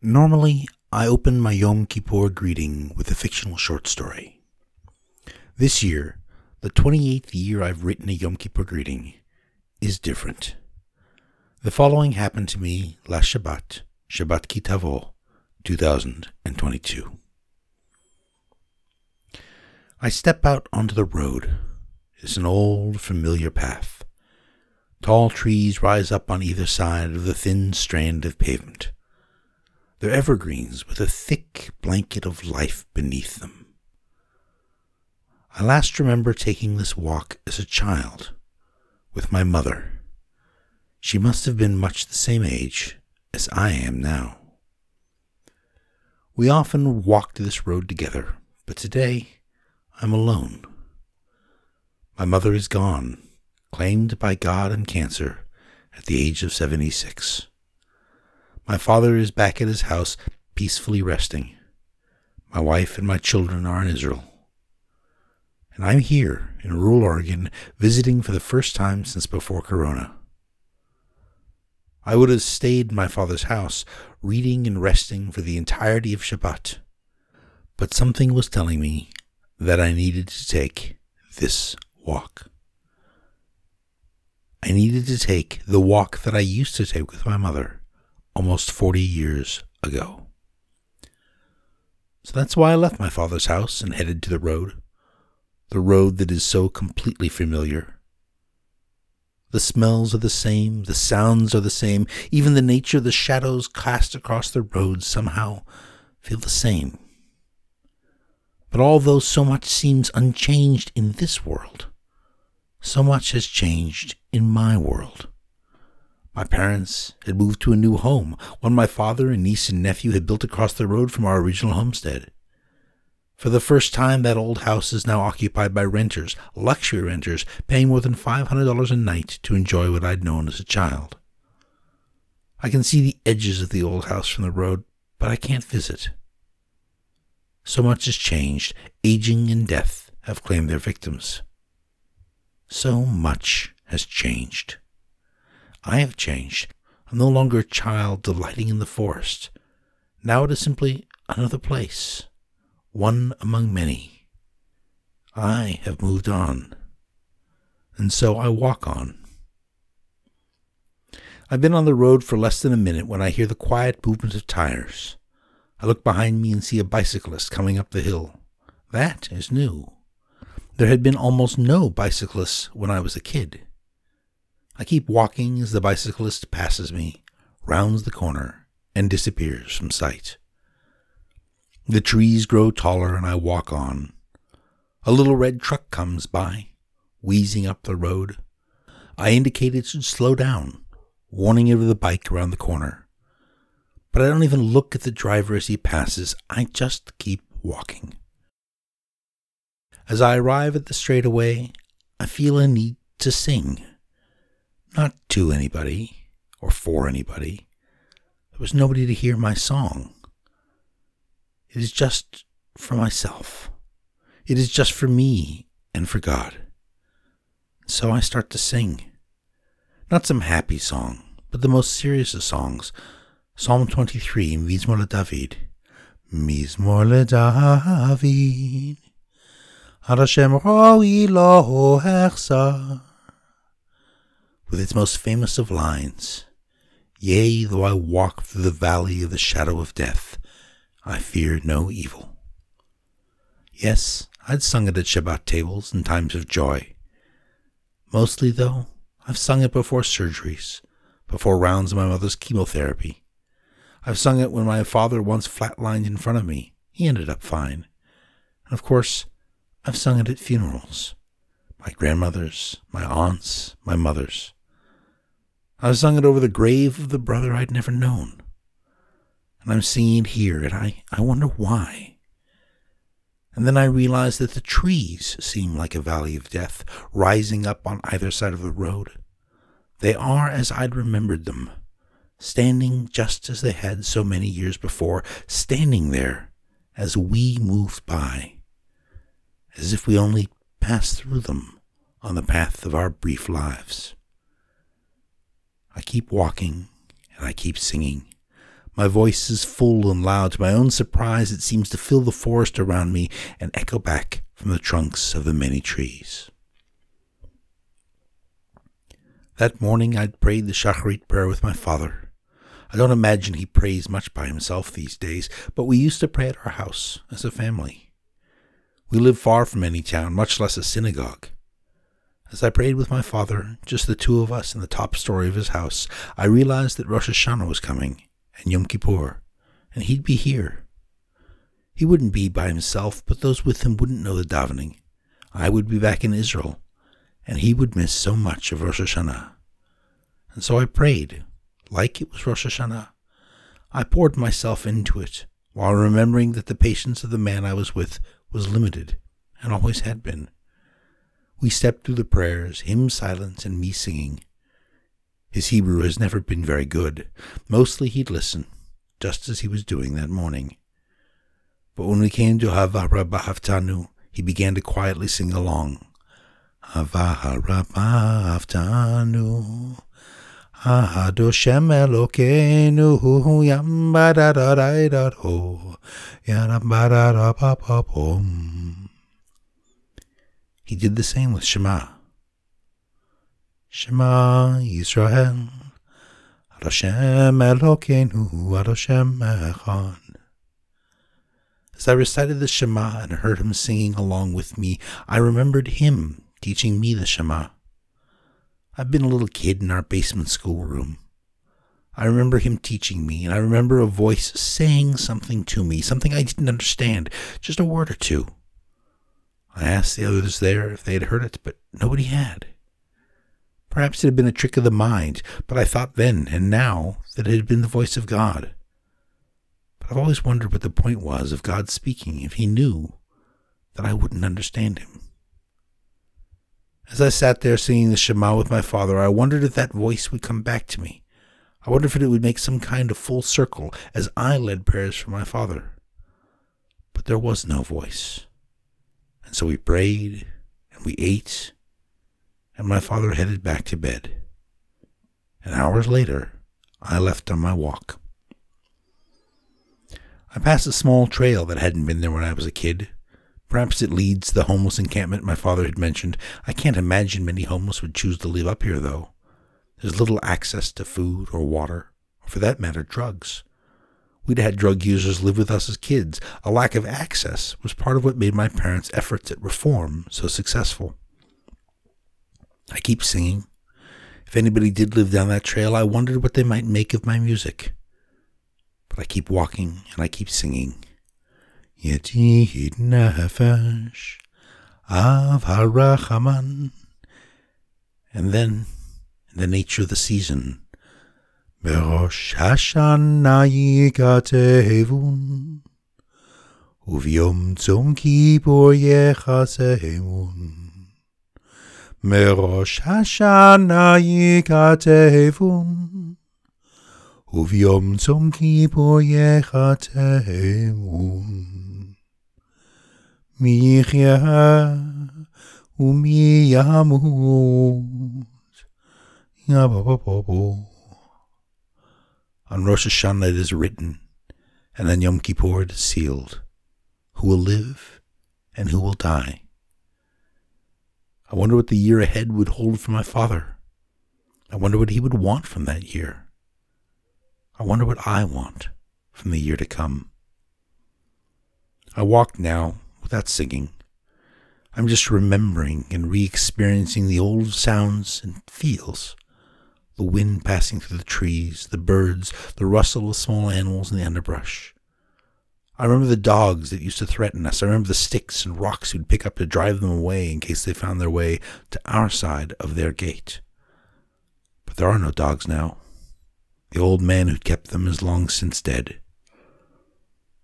Normally, I open my Yom Kippur greeting with a fictional short story. This year, the 28th year I've written a Yom Kippur greeting, is different. The following happened to me last Shabbat, Shabbat Ki Tavo, 2022. I step out onto the road. It's an old, familiar path. Tall trees rise up on either side of the thin strand of pavement. They're evergreens with a thick blanket of life beneath them. I last remember taking this walk as a child with my mother. She must have been much the same age as I am now. We often walked this road together, but today I'm alone. My mother is gone, claimed by God and cancer at the age of 76. My father is back at his house, peacefully resting. My wife and my children are in Israel. And I'm here in rural Oregon, visiting for the first time since before Corona. I would have stayed in my father's house, reading and resting for the entirety of Shabbat. But something was telling me that I needed to take this walk. I needed to take the walk that I used to take with my mother almost 40 years ago. So that's why I left my father's house and headed to the road, the road that is so completely familiar. The smells are the same, the sounds are the same, even the nature of the shadows cast across the road somehow feel the same. But although so much seems unchanged in this world, so much has changed in my world. My parents had moved to a new home, one my father and niece and nephew had built across the road from our original homestead. For the first time, that old house is now occupied by renters, luxury renters, paying more than $500 a night to enjoy what I'd known as a child. I can see the edges of the old house from the road, but I can't visit. So much has changed. Aging and death have claimed their victims. So much has changed. I have changed. I'm no longer a child delighting in the forest. Now it is simply another place, one among many. I have moved on, and so I walk on. I've been on the road for less than a minute when I hear the quiet movement of tires. I look behind me and see a bicyclist coming up the hill. That is new. There had been almost no bicyclists when I was a kid. I keep walking as the bicyclist passes me, rounds the corner, and disappears from sight. The trees grow taller and I walk on. A little red truck comes by, wheezing up the road. I indicate it should slow down, warning it of the bike around the corner but I don't even look at the driver as he passes. I just keep walking. As I arrive at the straightaway, I feel a need to sing. Not to anybody or for anybody. There was nobody to hear my song. It is just for myself. It is just for me and for God. So I start to sing. Not some happy song, but the most serious of songs Psalm 23, Mizmor David. Mizmor David. Ad Hashem roi lo. With its most famous of lines, Yea, though I walk through the valley of the shadow of death, I fear no evil. Yes, I'd sung it at Shabbat tables in times of joy. Mostly, though, I've sung it before surgeries, before rounds of my mother's chemotherapy, I've sung it when my father once flatlined in front of me. He ended up fine. And of course, I've sung it at funerals. My grandmother's, my aunt's, my mother's. I've sung it over the grave of the brother I'd never known. And I'm singing it here, and I, I wonder why. And then I realize that the trees seem like a valley of death, rising up on either side of the road. They are as I'd remembered them standing just as they had so many years before, standing there as we moved by, as if we only passed through them on the path of our brief lives. I keep walking and I keep singing. My voice is full and loud. To my own surprise, it seems to fill the forest around me and echo back from the trunks of the many trees. That morning I'd prayed the Shacharit prayer with my father. I don't imagine he prays much by himself these days, but we used to pray at our house as a family. We live far from any town, much less a synagogue. As I prayed with my father, just the two of us in the top story of his house, I realized that Rosh Hashanah was coming, and Yom Kippur, and he'd be here. He wouldn't be by himself, but those with him wouldn't know the davening. I would be back in Israel, and he would miss so much of Rosh Hashanah. And so I prayed, like it was Rosh Hashanah. I poured myself into it, while remembering that the patience of the man I was with was limited, and always had been. We stepped through the prayers, him silent and me singing. His Hebrew has never been very good. Mostly he'd listen, just as he was doing that morning. But when we came to Havara Bahavtanu, he began to quietly sing along. Havara Bahavtanu. Adoshem Elokeinu Yam Badadadaidado Yam Badadapapapom he did the same with Shema. Shema Yisrael, Hashem Elokeinu, Hashem Echad. As I recited the Shema and heard him singing along with me, I remembered him teaching me the Shema. I've been a little kid in our basement schoolroom. I remember him teaching me, and I remember a voice saying something to me, something I didn't understand, just a word or two. I asked the others there if they had heard it, but nobody had. Perhaps it had been a trick of the mind, but I thought then and now that it had been the voice of God. But I've always wondered what the point was of God speaking if he knew that I wouldn't understand him. As I sat there singing the Shema with my father, I wondered if that voice would come back to me. I wondered if it would make some kind of full circle as I led prayers for my father. But there was no voice. And so we prayed and we ate, and my father headed back to bed. And hours later, I left on my walk. I passed a small trail that hadn't been there when I was a kid. Perhaps it leads to the homeless encampment my father had mentioned. I can't imagine many homeless would choose to live up here, though. There's little access to food or water, or for that matter, drugs. We'd had drug users live with us as kids. A lack of access was part of what made my parents' efforts at reform so successful. I keep singing. If anybody did live down that trail, I wondered what they might make of my music. But I keep walking and I keep singing. Yedid nefesh av harachaman. And then, the nature of the season, בראש השנה ייכתבון, וביום צום כיפור יחסמון. מראש השנה ייכתבון, וביום צום כיפור יחתמון. מי יחיה ומי ימות. יבוא on Rosh Hashanah it is written, and on Yom Kippur it is sealed, who will live and who will die. I wonder what the year ahead would hold for my father. I wonder what he would want from that year. I wonder what I want from the year to come. I walk now without singing. I'm just remembering and re experiencing the old sounds and feels the wind passing through the trees, the birds, the rustle of small animals in the underbrush. I remember the dogs that used to threaten us. I remember the sticks and rocks we'd pick up to drive them away in case they found their way to our side of their gate. But there are no dogs now. The old man who kept them is long since dead.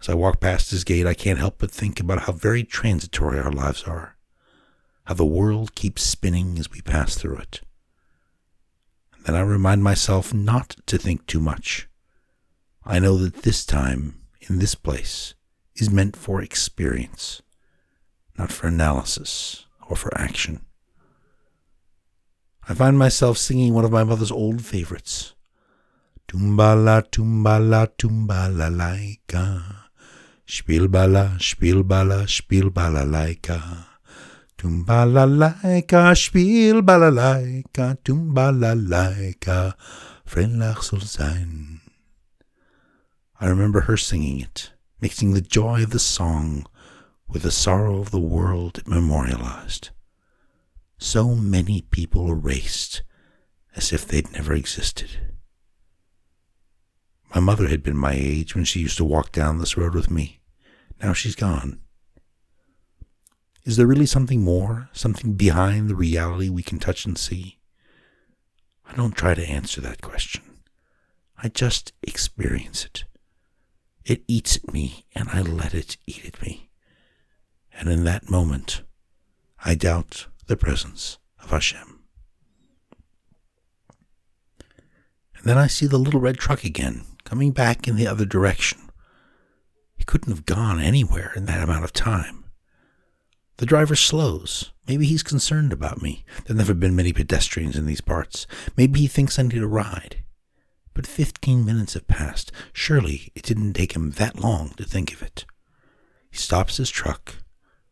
As I walk past his gate, I can't help but think about how very transitory our lives are, how the world keeps spinning as we pass through it. Then I remind myself not to think too much. I know that this time, in this place, is meant for experience, not for analysis or for action. I find myself singing one of my mother's old favorites. Tumbala, tumbala, tumbala laika. Spielballa, Spielballa, Spielballa laika. Tumbala laika, Spielballa laika, tumbala laika. Vriendlich soll sein. I remember her singing it, mixing the joy of the song with the sorrow of the world it memorialized. So many people erased as if they'd never existed. My mother had been my age when she used to walk down this road with me. Now she's gone. Is there really something more, something behind the reality we can touch and see? I don't try to answer that question. I just experience it. It eats at me, and I let it eat at me. And in that moment, I doubt the presence of Hashem. And then I see the little red truck again, coming back in the other direction. He couldn't have gone anywhere in that amount of time. The driver slows. Maybe he's concerned about me. There've never been many pedestrians in these parts. Maybe he thinks I need a ride. But fifteen minutes have passed. Surely it didn't take him that long to think of it. He stops his truck,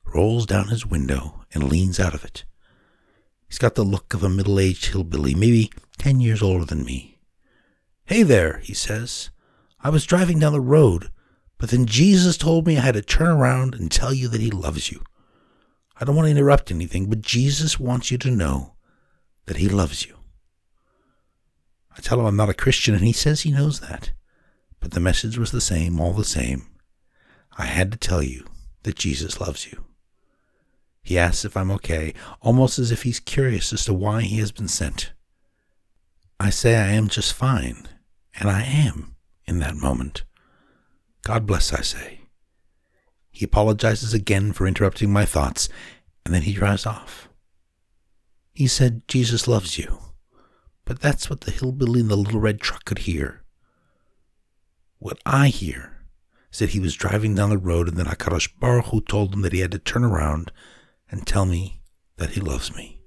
rolls down his window, and leans out of it. He's got the look of a middle aged hillbilly, maybe ten years older than me. Hey there, he says. I was driving down the road, but then Jesus told me I had to turn around and tell you that he loves you. I don't want to interrupt anything, but Jesus wants you to know that he loves you. I tell him I'm not a Christian, and he says he knows that. But the message was the same, all the same. I had to tell you that Jesus loves you. He asks if I'm okay, almost as if he's curious as to why he has been sent. I say I am just fine, and I am in that moment. God bless, I say. He apologizes again for interrupting my thoughts, and then he drives off. He said, Jesus loves you. But that's what the hillbilly in the little red truck could hear. What I hear is that he was driving down the road and then HaKadosh Baruch Hu told him that he had to turn around and tell me that he loves me.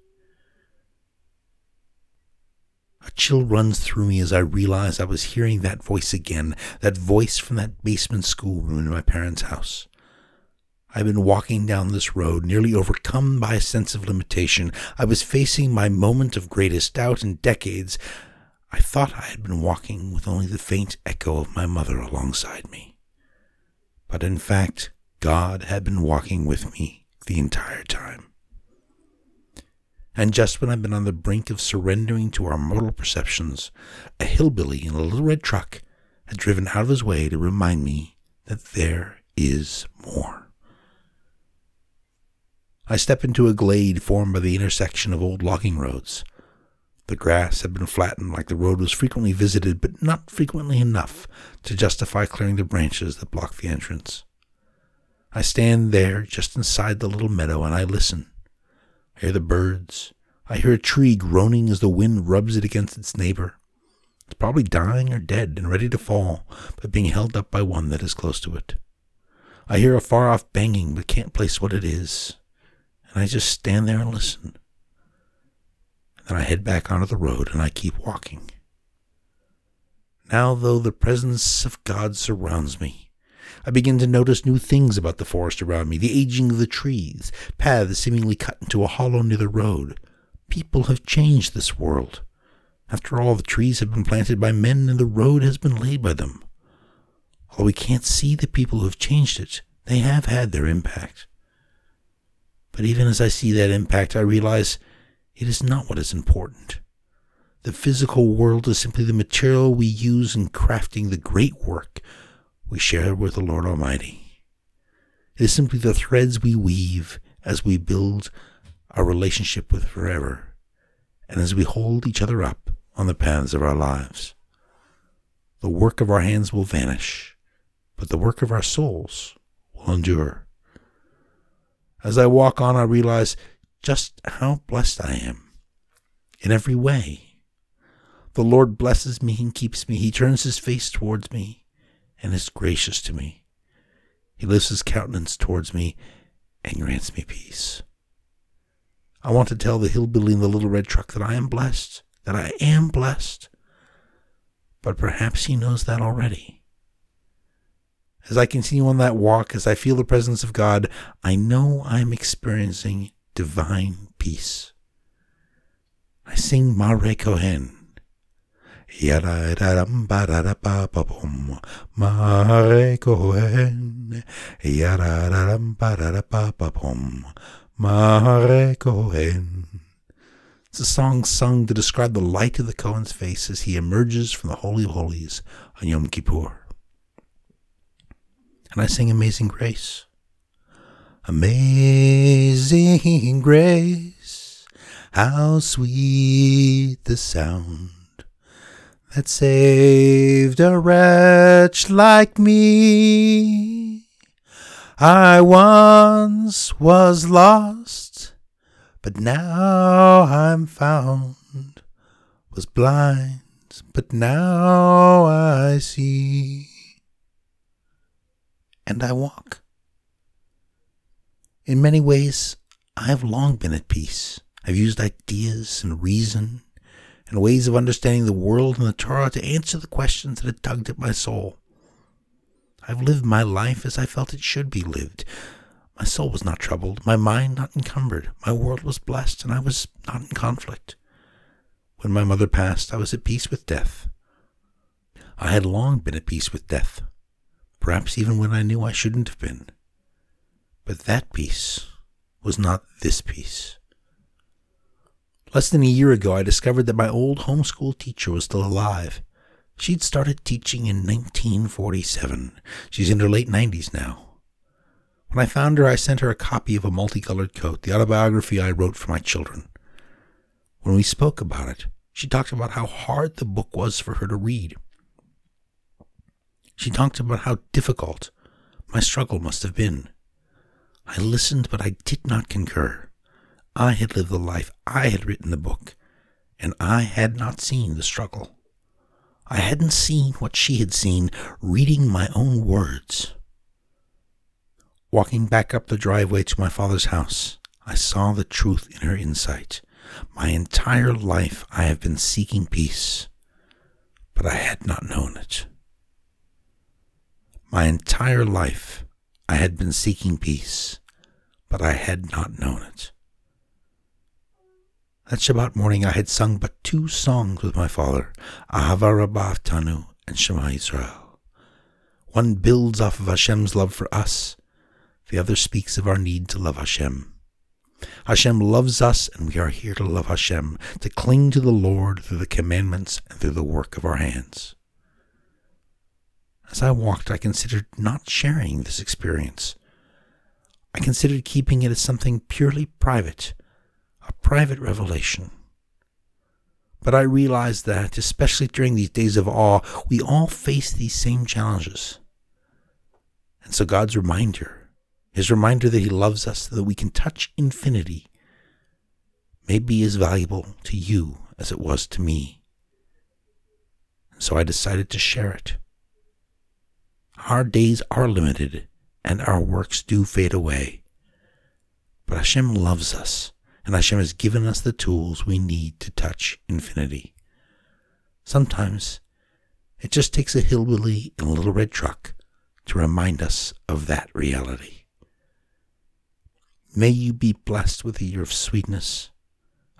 A chill runs through me as I realize I was hearing that voice again, that voice from that basement schoolroom in my parents' house. I've been walking down this road, nearly overcome by a sense of limitation. I was facing my moment of greatest doubt in decades. I thought I had been walking with only the faint echo of my mother alongside me. But in fact, God had been walking with me the entire time. And just when I've been on the brink of surrendering to our mortal perceptions, a hillbilly in a little red truck had driven out of his way to remind me that there is more. I step into a glade formed by the intersection of old logging roads. The grass had been flattened like the road was frequently visited, but not frequently enough to justify clearing the branches that block the entrance. I stand there just inside the little meadow and I listen. I hear the birds. I hear a tree groaning as the wind rubs it against its neighbor. It's probably dying or dead and ready to fall, but being held up by one that is close to it. I hear a far off banging, but can't place what it is and I just stand there and listen. Then I head back onto the road and I keep walking. Now, though the presence of God surrounds me, I begin to notice new things about the forest around me the aging of the trees, paths seemingly cut into a hollow near the road. People have changed this world. After all, the trees have been planted by men and the road has been laid by them. Although we can't see the people who have changed it, they have had their impact. But even as I see that impact, I realize it is not what is important. The physical world is simply the material we use in crafting the great work we share with the Lord Almighty. It is simply the threads we weave as we build our relationship with forever and as we hold each other up on the paths of our lives. The work of our hands will vanish, but the work of our souls will endure. As I walk on, I realize just how blessed I am in every way. The Lord blesses me and keeps me. He turns his face towards me and is gracious to me. He lifts his countenance towards me and grants me peace. I want to tell the hillbilly in the little red truck that I am blessed, that I am blessed. but perhaps He knows that already. As I continue on that walk, as I feel the presence of God, I know I'm experiencing divine peace. I sing Mare Kohen. Mare Kohen. Mare Kohen. It's a song sung to describe the light of the Kohen's face as he emerges from the Holy of Holies on Yom Kippur. And I sing Amazing Grace. Amazing Grace, how sweet the sound that saved a wretch like me. I once was lost but now I'm found. Was blind, but now I see. And I walk. In many ways, I have long been at peace. I've used ideas and reason and ways of understanding the world and the Torah to answer the questions that had tugged at my soul. I've lived my life as I felt it should be lived, my soul was not troubled, my mind not encumbered, my world was blessed, and I was not in conflict. When my mother passed, I was at peace with death. I had long been at peace with death, perhaps even when I knew I shouldn't have been. But that peace was not this peace. Less than a year ago, I discovered that my old homeschool teacher was still alive. She'd started teaching in 1947. She's in her late 90s now. When I found her, I sent her a copy of A Multicolored Coat, the autobiography I wrote for my children. When we spoke about it, she talked about how hard the book was for her to read. She talked about how difficult my struggle must have been. I listened, but I did not concur. I had lived the life, I had written the book, and I had not seen the struggle. I hadn't seen what she had seen, reading my own words. Walking back up the driveway to my father's house, I saw the truth in her insight. My entire life I have been seeking peace, but I had not known it. My entire life I had been seeking peace, but I had not known it. That Shabbat morning I had sung but two songs with my father, Ahava Rabbah Tanu and Shema Israel. One builds off of Hashem's love for us, the other speaks of our need to love Hashem. Hashem loves us, and we are here to love Hashem, to cling to the Lord through the commandments and through the work of our hands. As I walked, I considered not sharing this experience. I considered keeping it as something purely private, a private revelation. But I realized that, especially during these days of awe, we all face these same challenges. And so God's reminder his reminder that He loves us, so that we can touch infinity, may be as valuable to you as it was to me. And so I decided to share it. Our days are limited, and our works do fade away. But Hashem loves us, and Hashem has given us the tools we need to touch infinity. Sometimes it just takes a hillbilly in a little red truck to remind us of that reality. May you be blessed with a year of sweetness,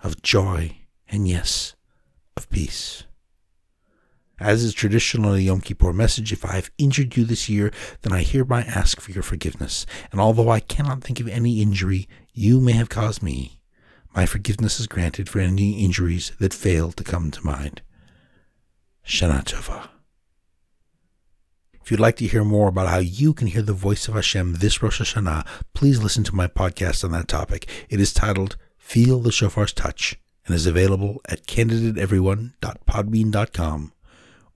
of joy, and yes, of peace. As is traditional in the Yom Kippur message, if I have injured you this year, then I hereby ask for your forgiveness. And although I cannot think of any injury you may have caused me, my forgiveness is granted for any injuries that fail to come to mind. Shana Tova. If you'd like to hear more about how you can hear the voice of Hashem this Rosh Hashanah, please listen to my podcast on that topic. It is titled Feel the Shofar's Touch and is available at candidateeveryone.podbean.com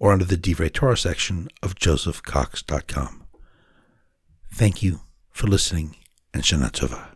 or under the Divrei Torah section of josephcox.com. Thank you for listening and Shana Tova.